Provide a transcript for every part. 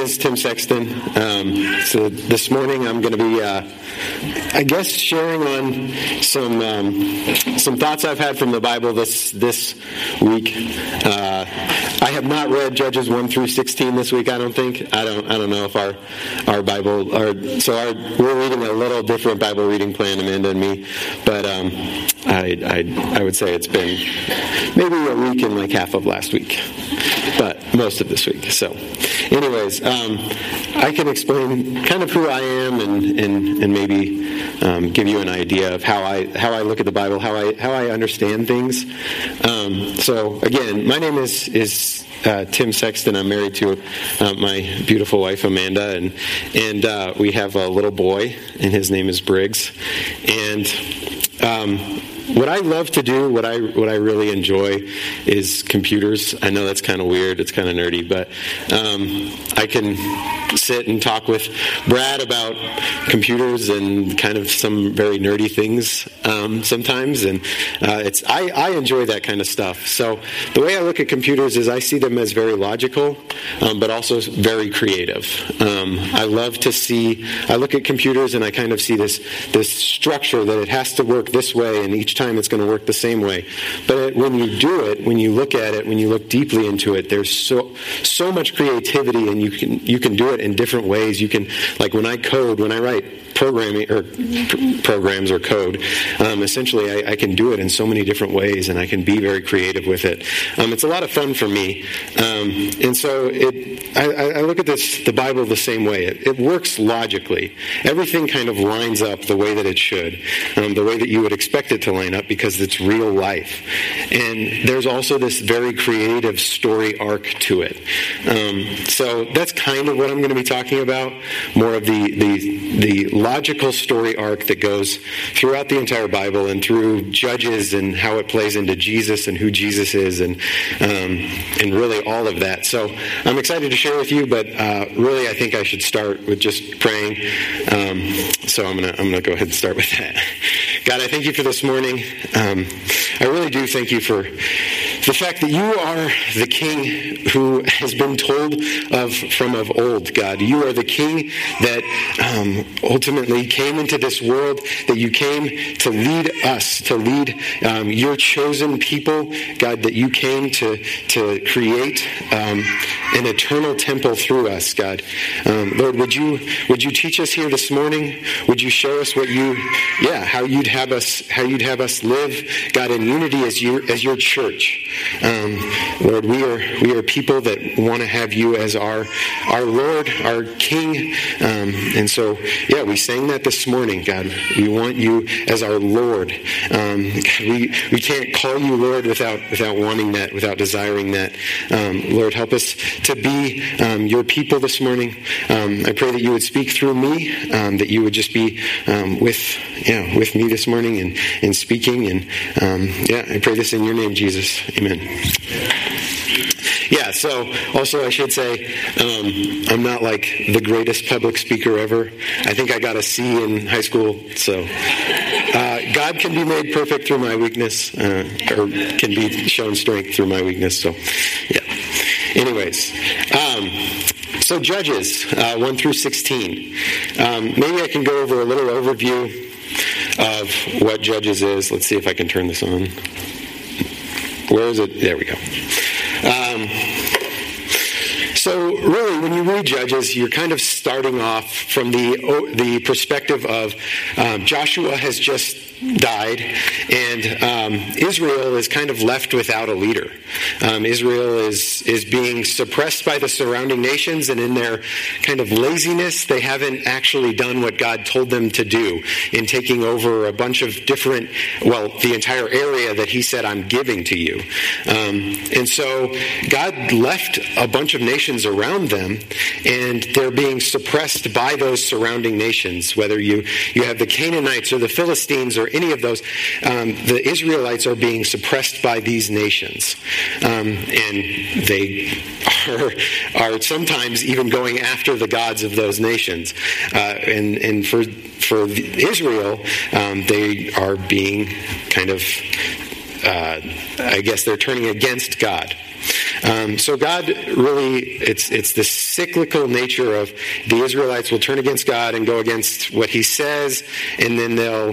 is Tim Sexton. Um, so this morning I'm going to be, uh, I guess, sharing on some um, some thoughts I've had from the Bible this this week. Uh, I have not read Judges one through sixteen this week. I don't think. I don't. I don't know if our our Bible, our so our we're reading a little different Bible reading plan, Amanda and me. But um, I, I I would say it's been maybe a week and like half of last week, most of this week. So, anyways, um, I can explain kind of who I am and and, and maybe um, give you an idea of how I how I look at the Bible, how I how I understand things. Um, so again, my name is is uh, Tim Sexton. I'm married to uh, my beautiful wife Amanda, and and uh, we have a little boy, and his name is Briggs. And um, what I love to do, what I what I really enjoy, is computers. I know that's kind of weird. It's kind of nerdy, but um, I can sit and talk with Brad about computers and kind of some very nerdy things um, sometimes, and uh, it's I, I enjoy that kind of stuff. So the way I look at computers is I see them as very logical, um, but also very creative. Um, I love to see. I look at computers and I kind of see this this structure that it has to work this way, and each time it's going to work the same way. But when you do it, when you look at it, when you look deeply into it, there's so so much creativity, and you can you can do it in different ways. You can like when I code, when I write programming or pr- programs or code. Um, essentially, I, I, can do it in so many different ways, and I can be very creative with it. Um, it's a lot of fun for me, um, and so it. I, I, look at this the Bible the same way. It, it, works logically. Everything kind of lines up the way that it should, um, the way that you would expect it to line up, because it's real life. And there's also this very creative story arc to it. Um, so that's kind of what I'm going to be talking about. More of the the the logical story arc that goes throughout the entire Bible and through Judges and how it plays into Jesus and who Jesus is and um, and really all of that. So I'm excited to share with you, but uh, really I think I should start with just praying. Um, so I'm gonna I'm gonna go ahead and start with that. God, I thank you for this morning. Um, I really do thank you for the fact that you are the King who has been told of from of old. God, you are the King that um, ultimately came into this world, that you came to lead us, to lead um, your chosen people, God, that you came to, to create um, an eternal temple through us, God. Um, Lord, would you, would you teach us here this morning? Would you show us what you, yeah, how you'd have us, how you'd have us live, God, in unity as your, as your church. Um, Lord, we are, we are people that want to have you as our, our Lord, our King. Um, and so, yeah, we sang that this morning, God. We want you as our Lord. Um, we, we can't call you Lord without, without wanting that, without desiring that. Um, Lord, help us to be um, your people this morning. Um, I pray that you would speak through me, that you would just be with, yeah, with me this morning and, and speaking. And yeah, I pray this in your name, Jesus. Amen. Yeah, so also I should say, um, I'm not like the greatest public speaker ever. I think I got a C in high school, so uh, God can be made perfect through my weakness, uh, or can be shown strength through my weakness, so yeah. Anyways, um, so Judges uh, 1 through 16. Um, maybe I can go over a little overview of what Judges is. Let's see if I can turn this on. Where is it? There we go. Um, so really, when you read Judges, you're kind of starting off from the the perspective of um, Joshua has just died, and um, Israel is kind of left without a leader. Um, Israel is is being suppressed by the surrounding nations, and in their kind of laziness, they haven't actually done what God told them to do in taking over a bunch of different, well, the entire area that He said, "I'm giving to you." Um, and so God left a bunch of nations around them, and they're being suppressed by those surrounding nations. Whether you you have the Canaanites or the Philistines or any of those, um, the Israelites are being suppressed by these nations. Um, and they are, are sometimes even going after the gods of those nations. Uh, and, and for, for Israel, um, they are being kind of, uh, I guess they're turning against God. Um, so God really, it's, it's the cyclical nature of the Israelites will turn against God and go against what he says, and then they'll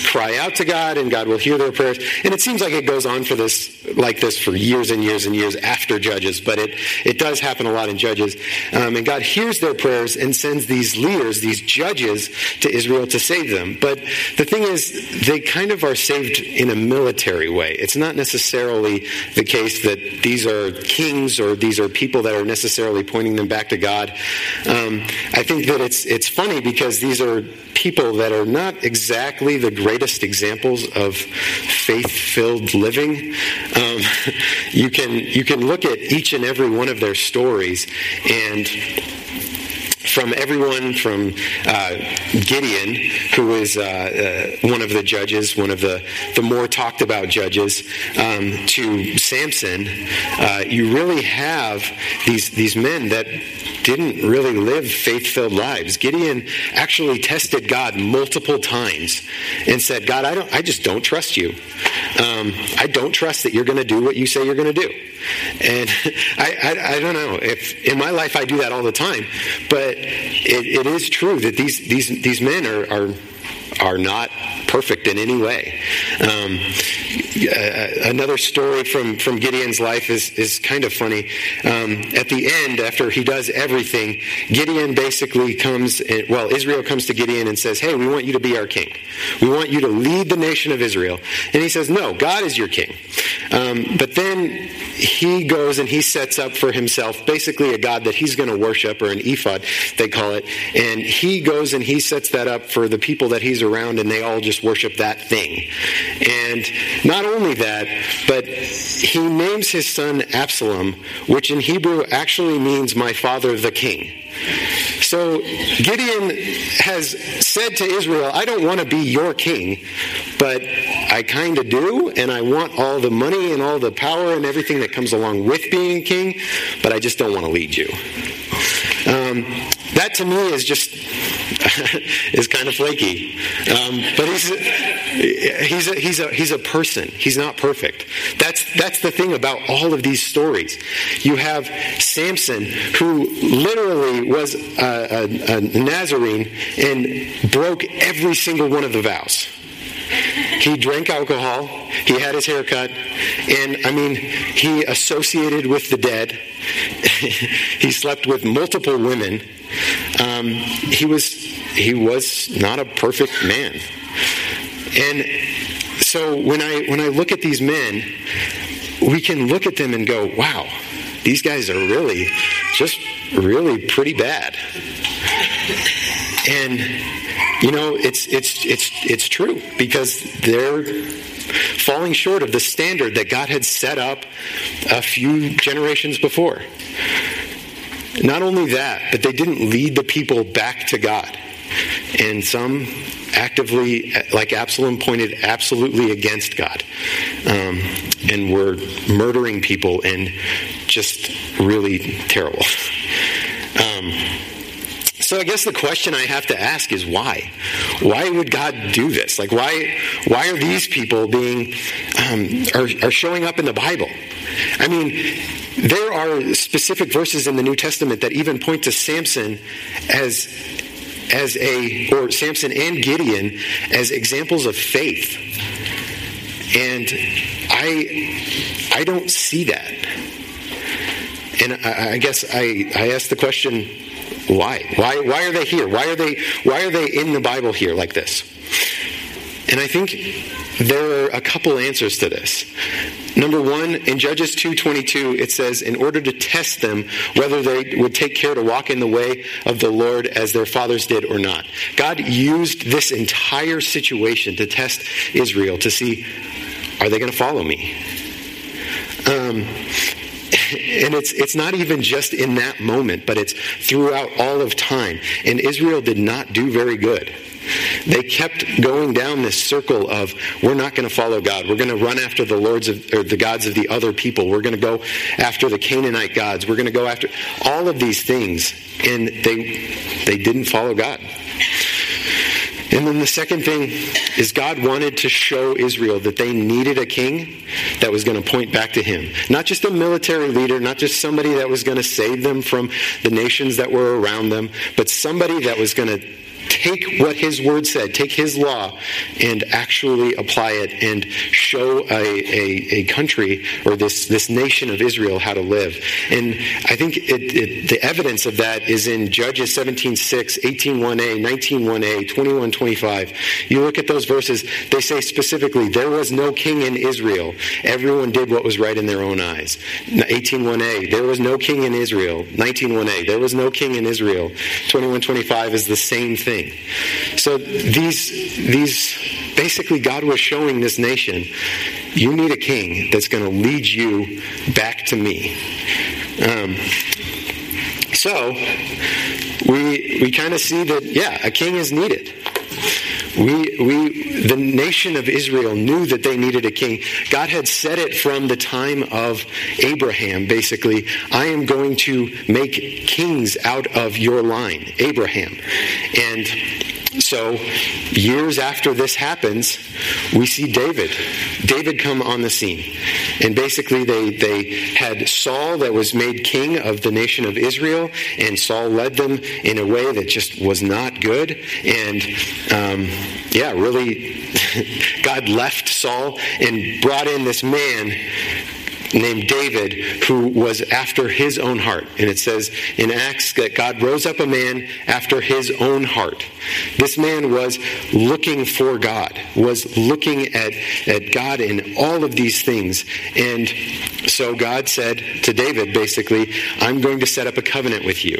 cry out to God and God will hear their prayers. And it seems like it goes on for this like this for years and years and years after Judges, but it, it does happen a lot in Judges. Um, and God hears their prayers and sends these leaders, these judges to Israel to save them. But the thing is, they kind of are saved in a military way. It's not necessarily the case that these are kings or these are people that are necessarily pointing them back to God. Um, I think that it's, it's funny because these are people that are not exactly the greatest examples of faith-filled living. Um, you can you can look at each and every one of their stories and from everyone from uh, Gideon, who is uh, uh, one of the judges, one of the, the more talked about judges, um, to Samson, uh, you really have these, these men that didn't really live faith filled lives. Gideon actually tested God multiple times and said, God, I, don't, I just don't trust you. Um, I don't trust that you're going to do what you say you're going to do. And I, I, I, don't know if in my life I do that all the time, but it, it is true that these, these, these men are, are are not perfect in any way. Um, another story from, from Gideon's life is, is kind of funny. Um, at the end, after he does everything, Gideon basically comes, and, well, Israel comes to Gideon and says, Hey, we want you to be our king. We want you to lead the nation of Israel. And he says, No, God is your king. Um, but then he goes and he sets up for himself basically a God that he's going to worship, or an ephod, they call it. And he goes and he sets that up for the people that he's around, and they all just worship that thing. And not only that, but he names his son Absalom, which in Hebrew actually means my father the king. So Gideon has said to Israel, I don't want to be your king, but I kind of do, and I want all the money and all the power and everything that comes along with being a king, but I just don't want to lead you. Um, that to me is just is kind of flaky. Um, but he's he's a, he's a he's a person. He's not perfect. That's that's the thing about all of these stories. You have Samson who literally was a, a, a Nazarene and broke every single one of the vows. He drank alcohol. He had his hair cut. And I mean, he associated with the dead. he slept with multiple women. Um, he was he was not a perfect man. And so when I when I look at these men, we can look at them and go, wow, these guys are really just really pretty bad. And you know, it's it's it's it's true because they're falling short of the standard that God had set up a few generations before. Not only that, but they didn't lead the people back to God. And some actively, like Absalom, pointed absolutely against God um, and were murdering people and just really terrible. Um, so I guess the question I have to ask is why? Why would God do this? Like why why are these people being um, are, are showing up in the Bible? I mean, there are specific verses in the New Testament that even point to Samson as as a or Samson and Gideon as examples of faith. And I I don't see that. And I, I guess I, I ask the question, why? Why, why are they here? Why are they, why are they in the Bible here like this? And I think there are a couple answers to this. Number one, in Judges 2.22, it says, in order to test them whether they would take care to walk in the way of the Lord as their fathers did or not. God used this entire situation to test Israel to see, are they going to follow me? Um, and it's it's not even just in that moment, but it's throughout all of time. And Israel did not do very good. They kept going down this circle of we're not going to follow God. We're going to run after the lords of or the gods of the other people. We're going to go after the Canaanite gods. We're going to go after all of these things, and they they didn't follow God. And then the second thing is God wanted to show Israel that they needed a king that was going to point back to him. Not just a military leader, not just somebody that was going to save them from the nations that were around them, but somebody that was going to take what his word said, take his law, and actually apply it and show a, a, a country or this, this nation of Israel how to live. And I think it, it, the evidence of that is in Judges 17.6, 18.1a, 19.1a, 21.25. You look at those verses, they say specifically, there was no king in Israel. Everyone did what was right in their own eyes. 18.1a, there was no king in Israel. 19.1a, there was no king in Israel. 21.25 is the same thing thing. So these these basically God was showing this nation, you need a king that's going to lead you back to me. Um, so we we kind of see that yeah, a king is needed. We, we, the nation of Israel knew that they needed a king. God had said it from the time of Abraham, basically. I am going to make kings out of your line, Abraham. And so, years after this happens, we see David. David come on the scene. And basically, they, they had Saul that was made king of the nation of Israel, and Saul led them in a way that just was not good. And um, yeah, really, God left Saul and brought in this man named David who was after his own heart. And it says in Acts that God rose up a man after his own heart. This man was looking for God, was looking at, at God in all of these things. And so God said to David, basically, I'm going to set up a covenant with you.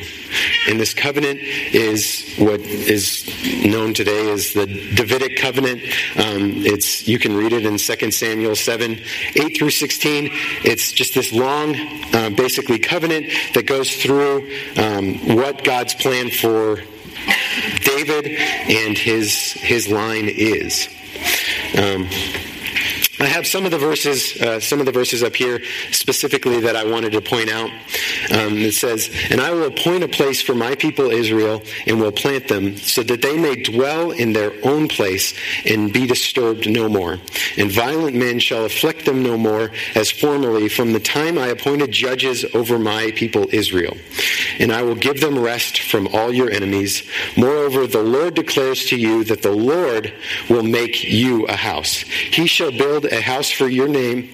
And this covenant is what is known today as the Davidic covenant. Um, it's you can read it in 2 Samuel 7, 8 through 16. It's just this long, uh, basically, covenant that goes through um, what God's plan for David and his his line is. Um, I have some of the verses, uh, some of the verses up here specifically that I wanted to point out. Um, it says, "And I will appoint a place for my people Israel, and will plant them, so that they may dwell in their own place and be disturbed no more. And violent men shall afflict them no more, as formerly from the time I appointed judges over my people Israel. And I will give them rest from all your enemies. Moreover, the Lord declares to you that the Lord will make you a house. He shall build a house for your name,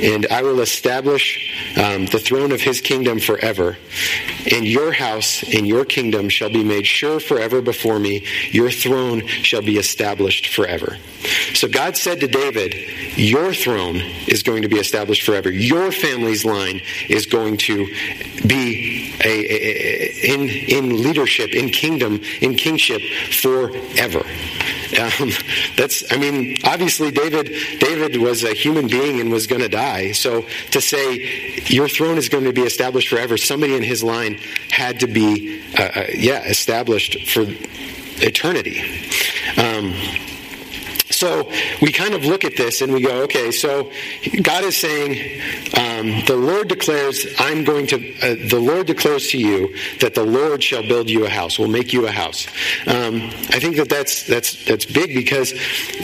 and I will establish um, the throne of his kingdom forever. And your house and your kingdom shall be made sure forever before me. Your throne shall be established forever. So God said to David, Your throne is going to be established forever. Your family's line is going to be a, a, a, in, in leadership, in kingdom, in kingship forever. Um, that's, I mean, obviously David, David was a human being and was going to die. So to say your throne is going to be established forever, somebody in his line had to be, uh, uh, yeah, established for eternity. Um, so we kind of look at this and we go, okay, so God is saying, um, the Lord declares, I'm going to, uh, the Lord declares to you that the Lord shall build you a house, will make you a house. Um, I think that that's, that's, that's big because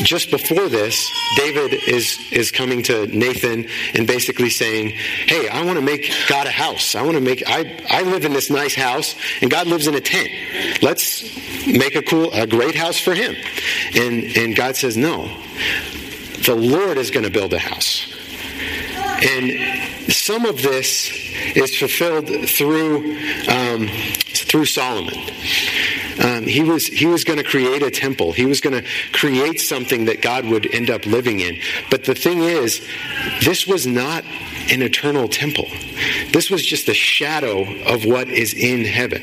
just before this, David is, is coming to Nathan and basically saying, hey, I want to make God a house. I want to make, I, I live in this nice house and God lives in a tent. Let's make a cool, a great house for him. And, and God says, no. The Lord is going to build a house. And some of this is fulfilled through, um, through Solomon. Um, he was, he was going to create a temple. He was going to create something that God would end up living in. But the thing is, this was not an eternal temple. This was just a shadow of what is in heaven.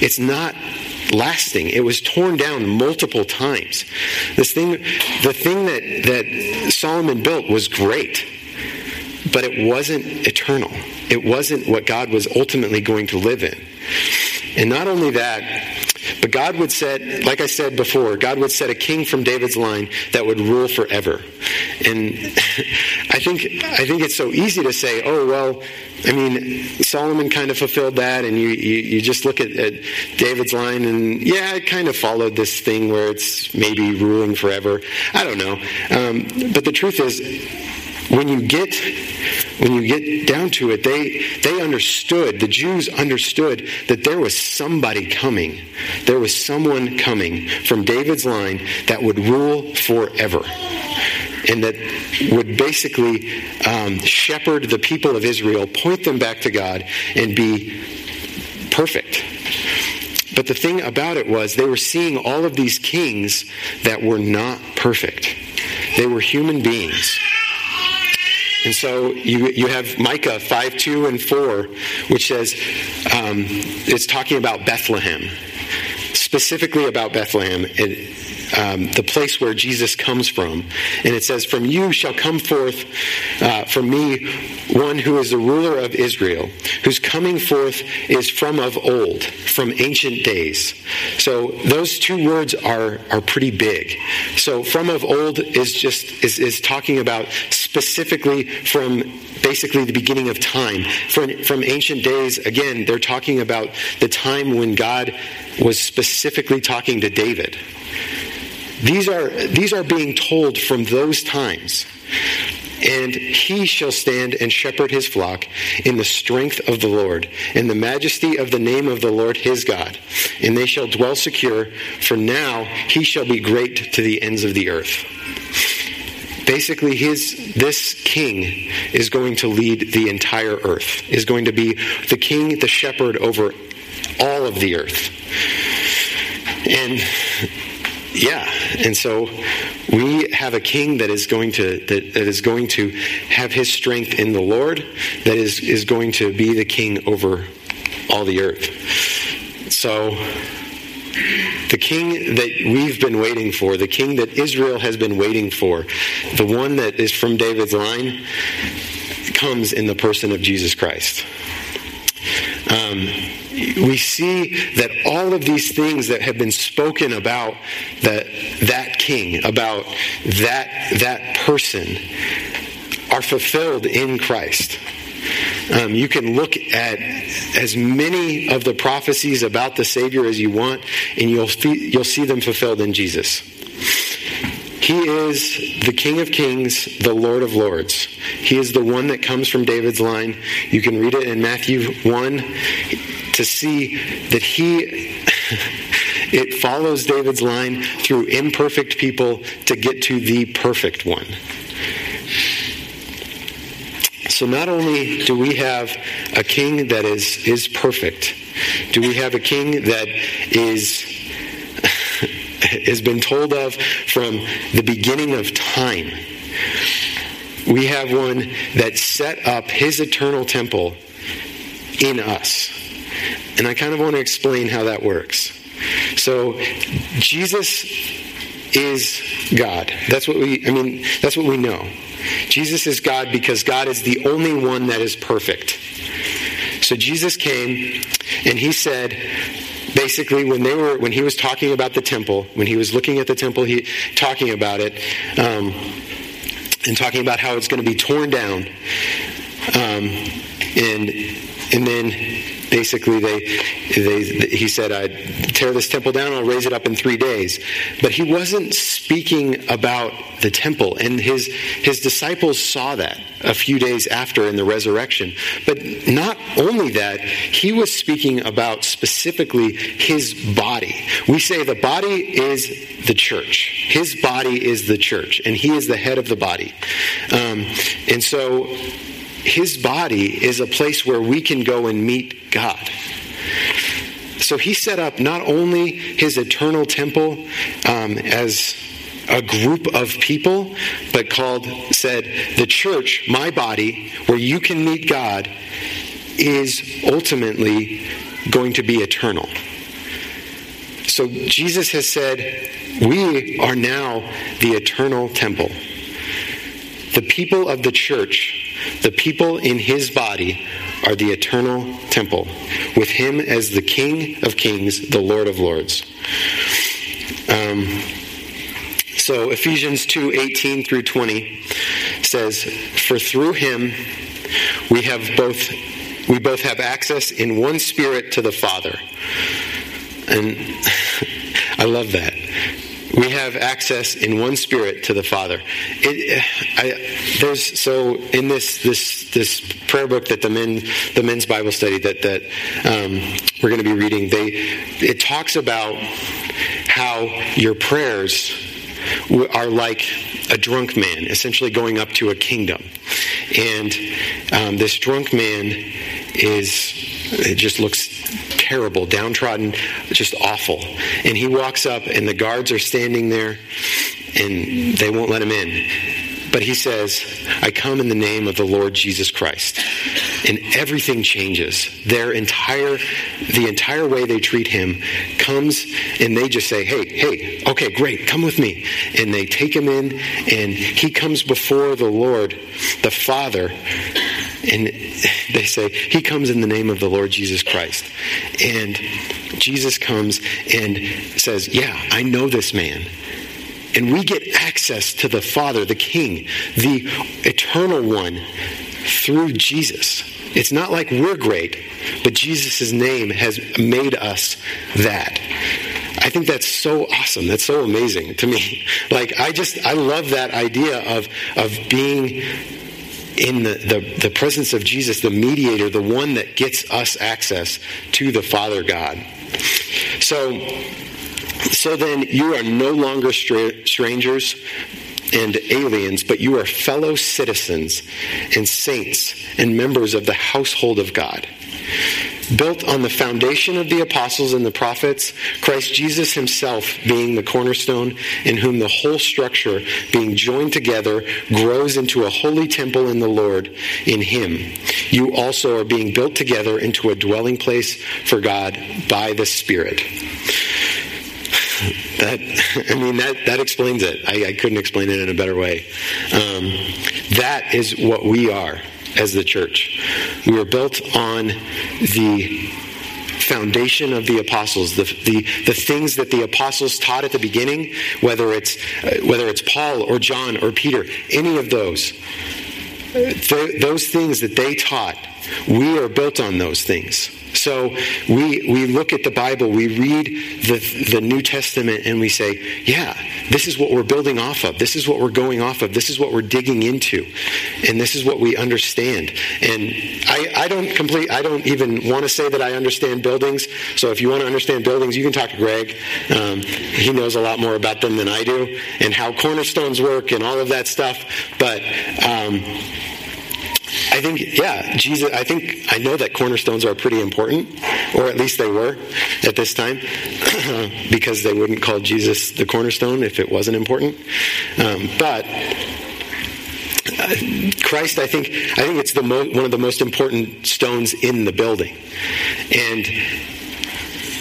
It's not lasting. It was torn down multiple times. This thing, the thing that, that Solomon built was great, but it wasn't eternal. It wasn't what God was ultimately going to live in. And not only that, but God would set, like I said before, God would set a king from David's line that would rule forever. And I think I think it's so easy to say, oh well, I mean Solomon kind of fulfilled that, and you you, you just look at, at, David's line, and yeah, it kind of followed this thing where it's maybe ruling forever. I don't know, um, but the truth is, when you get when you get down to it, they they understood, the Jews understood that there was somebody coming. There was someone coming from David's line that would rule forever and that would basically um, shepherd the people of Israel, point them back to God, and be perfect. But the thing about it was, they were seeing all of these kings that were not perfect. They were human beings. And so you, you have Micah 5, 2, and 4, which says, um, it's talking about Bethlehem, specifically about Bethlehem. It, um, the place where Jesus comes from. And it says, From you shall come forth uh, from me one who is the ruler of Israel, whose coming forth is from of old, from ancient days. So those two words are, are pretty big. So from of old is just is, is talking about specifically from basically the beginning of time. From, from ancient days, again, they're talking about the time when God was specifically talking to David. These are, these are being told from those times. And he shall stand and shepherd his flock in the strength of the Lord, in the majesty of the name of the Lord his God. And they shall dwell secure, for now he shall be great to the ends of the earth. Basically, his, this king is going to lead the entire earth, is going to be the king, the shepherd over all of the earth. And yeah, and so we have a king that is going to that, that is going to have his strength in the Lord, that is is going to be the king over all the earth. So the king that we've been waiting for, the king that Israel has been waiting for, the one that is from David's line, comes in the person of Jesus Christ. Um, we see that all of these things that have been spoken about that, that king, about that, that person, are fulfilled in Christ. Um, you can look at as many of the prophecies about the Savior as you want, and you'll, you'll see them fulfilled in Jesus. He is the King of Kings, the Lord of Lords. He is the one that comes from David's line. You can read it in Matthew 1 to see that he it follows David's line through imperfect people to get to the perfect one. So not only do we have a king that is is perfect, do we have a king that is has been told of from the beginning of time. We have one that set up his eternal temple in us. And I kind of want to explain how that works. So, Jesus is God. That's what we, I mean, that's what we know. Jesus is God because God is the only one that is perfect. So Jesus came and he said, basically when they were when he was talking about the temple when he was looking at the temple he talking about it um, and talking about how it's going to be torn down um, and and then basically they, they he said i'd tear this temple down i'll raise it up in three days. But he wasn't speaking about the temple and his his disciples saw that a few days after in the resurrection. But not only that he was speaking about specifically his body. We say the body is the church. His body is the church and he is the head of the body. Um, and so his body is a place where we can go and meet God. So he set up not only his eternal temple um, as a group of people, but called, said, the church, my body, where you can meet God, is ultimately going to be eternal. So Jesus has said, we are now the eternal temple. The people of the church the people in his body are the eternal temple, with him as the King of kings, the Lord of lords. Um, so Ephesians 2 18 through 20 says, For through him we have both we both have access in one spirit to the Father. And I love that. We have access in one spirit to the Father. It, I, there's so in this this this prayer book that the men the men's Bible study that that um, we're going to be reading. They it talks about how your prayers are like a drunk man, essentially going up to a kingdom. And um, this drunk man is, it just looks terrible, downtrodden, just awful. And he walks up, and the guards are standing there, and they won't let him in. But he says, I come in the name of the Lord Jesus Christ. And everything changes. Their entire, the entire way they treat him comes and they just say, hey, hey, okay, great, come with me. And they take him in and he comes before the Lord, the Father, and they say, He comes in the name of the Lord Jesus Christ. And Jesus comes and says, Yeah, I know this man. And we get access to the Father, the King, the eternal one through Jesus. It's not like we're great, but Jesus' name has made us that. I think that's so awesome. That's so amazing to me. Like I just I love that idea of of being in the, the, the, presence of Jesus, the mediator, the one that gets us access to the Father God. So so then, you are no longer strangers and aliens, but you are fellow citizens and saints and members of the household of God. Built on the foundation of the apostles and the prophets, Christ Jesus himself being the cornerstone, in whom the whole structure, being joined together, grows into a holy temple in the Lord. In him, you also are being built together into a dwelling place for God by the Spirit that I mean that that explains it. I, I, couldn't explain it in a better way. Um, that is what we are as the church. We are built on the foundation of the apostles, the, the, the things that the apostles taught at the beginning, whether it's, uh, whether it's Paul or John or Peter, any of those, th- those things that they taught, we are built on those things. So we, we look at the Bible, we read the, the New Testament, and we say, yeah, this is what we're building off of. This is what we're going off of. This is what we're digging into. And this is what we understand. And I, I don't complete, I don't even want to say that I understand buildings. So if you want to understand buildings, you can talk to Greg. Um, he knows a lot more about them than I do and how cornerstones work and all of that stuff. But, um, I think, yeah, Jesus, I think, I know that cornerstones are pretty important, or at least they were at this time, because they wouldn't call Jesus the cornerstone if it wasn't important. Um, but uh, Christ, I think, I think it's the mo- one of the most important stones in the building, and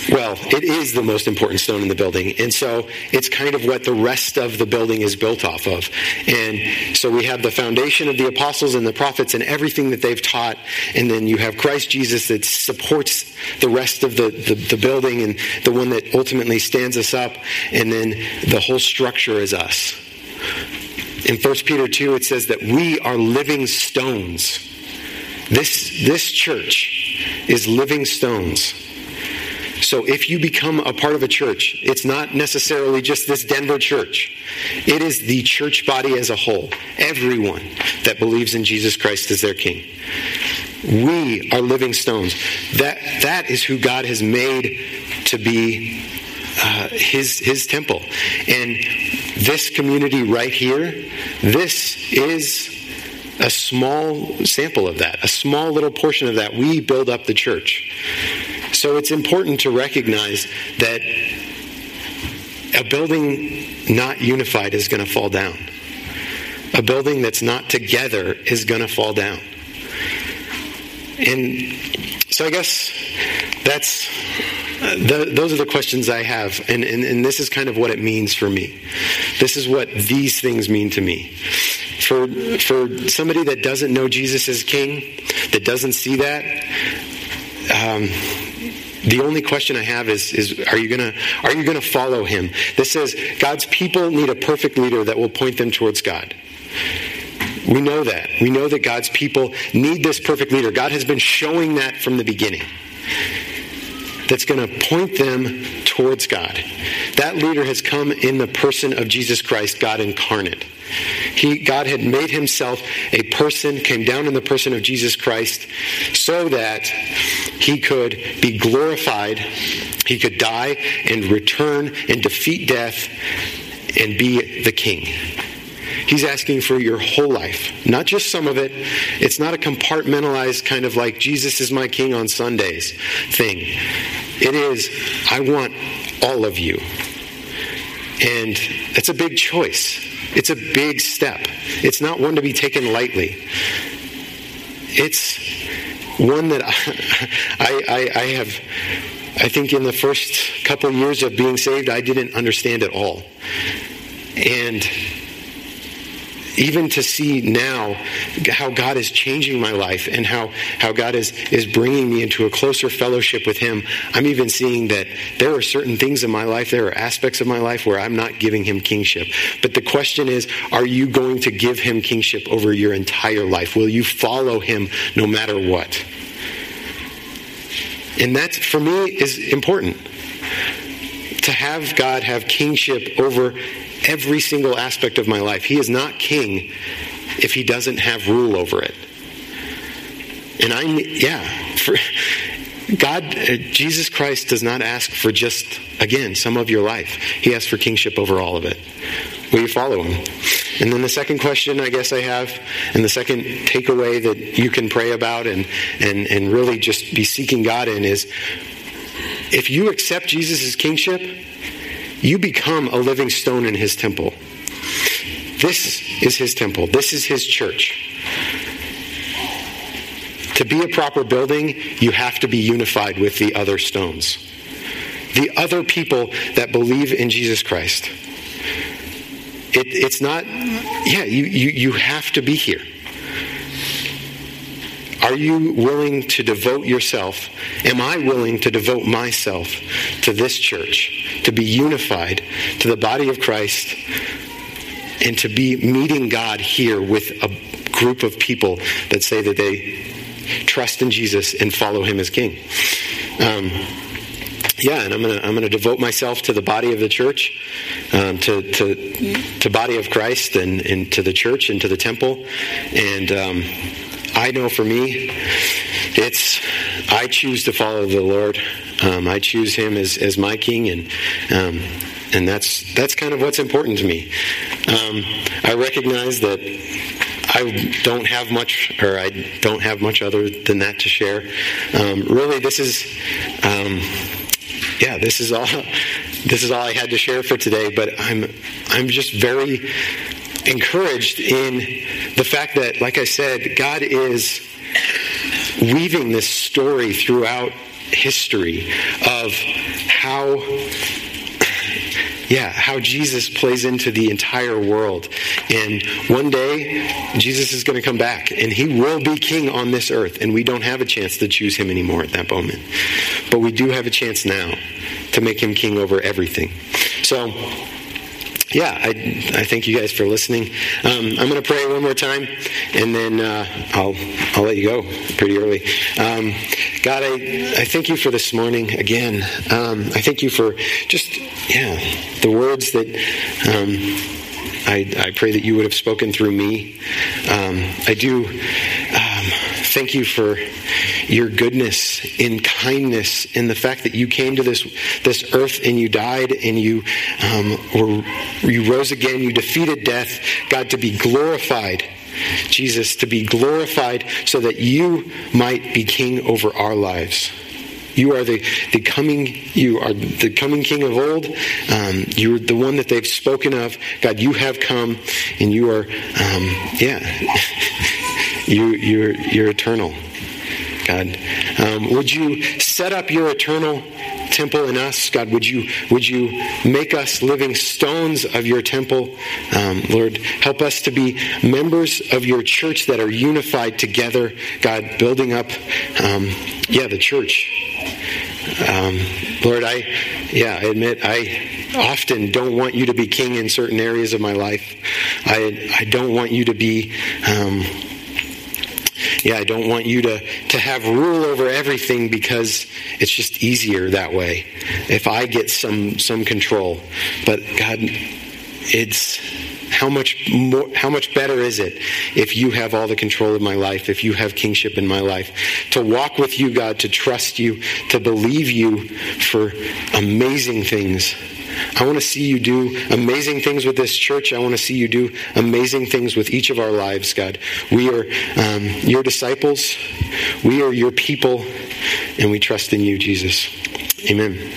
well, it is the most important stone in the building. And so it's kind of what the rest of the building is built off of. And so we have the foundation of the apostles and the prophets and everything that they've taught. And then you have Christ Jesus that supports the rest of the, the, the building and the one that ultimately stands us up. And then the whole structure is us. In 1 Peter 2, it says that we are living stones. This, this church is living stones. So if you become a part of a church, it's not necessarily just this Denver church. It is the church body as a whole. Everyone that believes in Jesus Christ as their king. We are living stones. That, that is who God has made to be uh, his, his temple. And this community right here, this is a small sample of that, a small little portion of that. We build up the church. So it's important to recognize that a building not unified is going to fall down. A building that's not together is going to fall down. And so I guess that's the, those are the questions I have, and, and, and this is kind of what it means for me. This is what these things mean to me. For for somebody that doesn't know Jesus as King, that doesn't see that, um, the only question I have is, is are you gonna are you gonna follow him? This says God's people need a perfect leader that will point them towards God. We know that. We know that God's people need this perfect leader. God has been showing that from the beginning. That's going to point them towards God. That leader has come in the person of Jesus Christ, God incarnate. He, God had made himself a person, came down in the person of Jesus Christ, so that he could be glorified, he could die and return and defeat death and be the king. He's asking for your whole life, not just some of it. It's not a compartmentalized kind of like Jesus is my king on Sundays thing. It is, I want all of you. And it's a big choice. It's a big step. It's not one to be taken lightly. It's one that I, I, I have, I think in the first couple years of being saved, I didn't understand at all. And even to see now how God is changing my life and how, how God is, is bringing me into a closer fellowship with Him, I'm even seeing that there are certain things in my life, there are aspects of my life where I'm not giving Him kingship. But the question is, are you going to give Him kingship over your entire life? Will you follow Him no matter what? And that, for me, is important. To have God have kingship over every single aspect of my life. He is not king if he doesn't have rule over it. And I, yeah, for, God, uh, Jesus Christ does not ask for just, again, some of your life. He asks for kingship over all of it. Will you follow him? And then the second question I guess I have, and the second takeaway that you can pray about and, and, and really just be seeking God in is if you accept Jesus' kingship, you become a living stone in his temple. This is his temple. This is his church. To be a proper building, you have to be unified with the other stones. The other people that believe in Jesus Christ. It, it's not, yeah, you, you, you have to be here. Are you willing to devote yourself? Am I willing to devote myself to this church, to be unified to the body of Christ, and to be meeting God here with a group of people that say that they trust in Jesus and follow Him as King? Um, yeah, and I'm gonna I'm gonna devote myself to the body of the church, um, to to to body of Christ, and, and to the church and to the temple, and. Um, I know for me, it's I choose to follow the Lord. Um, I choose Him as, as my King, and um, and that's that's kind of what's important to me. Um, I recognize that I don't have much, or I don't have much other than that to share. Um, really, this is, um, yeah, this is all. This is all I had to share for today. But I'm I'm just very encouraged in the fact that, like I said, God is weaving this story throughout history of how yeah, how Jesus plays into the entire world. And one day, Jesus is going to come back and he will be king on this earth. And we don't have a chance to choose him anymore at that moment. But we do have a chance now to make him king over everything. So, yeah, I, I thank you guys for listening. Um, I'm going to pray one more time, and then uh, I'll I'll let you go pretty early. Um, God, I, I thank you for this morning again. Um, I thank you for just yeah the words that. Um, I, I, pray that you would have spoken through me. Um, I do um, thank you for your goodness in kindness in the fact that you came to this, this earth and you died and you, um, were, you rose again, you defeated death, God, to be glorified. Jesus, to be glorified so that you might be king over our lives. You are the, the coming, you are the coming King of old. Um, you're the one that they've spoken of. God, you have come, and you are, um, yeah, you you're you're eternal. God, um, would you set up your eternal temple in us, God? Would you would you make us living stones of your temple, um, Lord? Help us to be members of your church that are unified together, God, building up, um, yeah, the church. Um, Lord, I, yeah, I admit I often don't want you to be king in certain areas of my life. I, I don't want you to be. Yeah, I don't want you to, to have rule over everything because it's just easier that way if I get some some control. But God, it's how much more how much better is it if you have all the control of my life if you have kingship in my life to walk with you god to trust you to believe you for amazing things I want to see you do amazing things with this church. I want to see you do amazing things with each of our lives, God. We are um, your disciples. We are your people, and we trust in you, Jesus. Amen.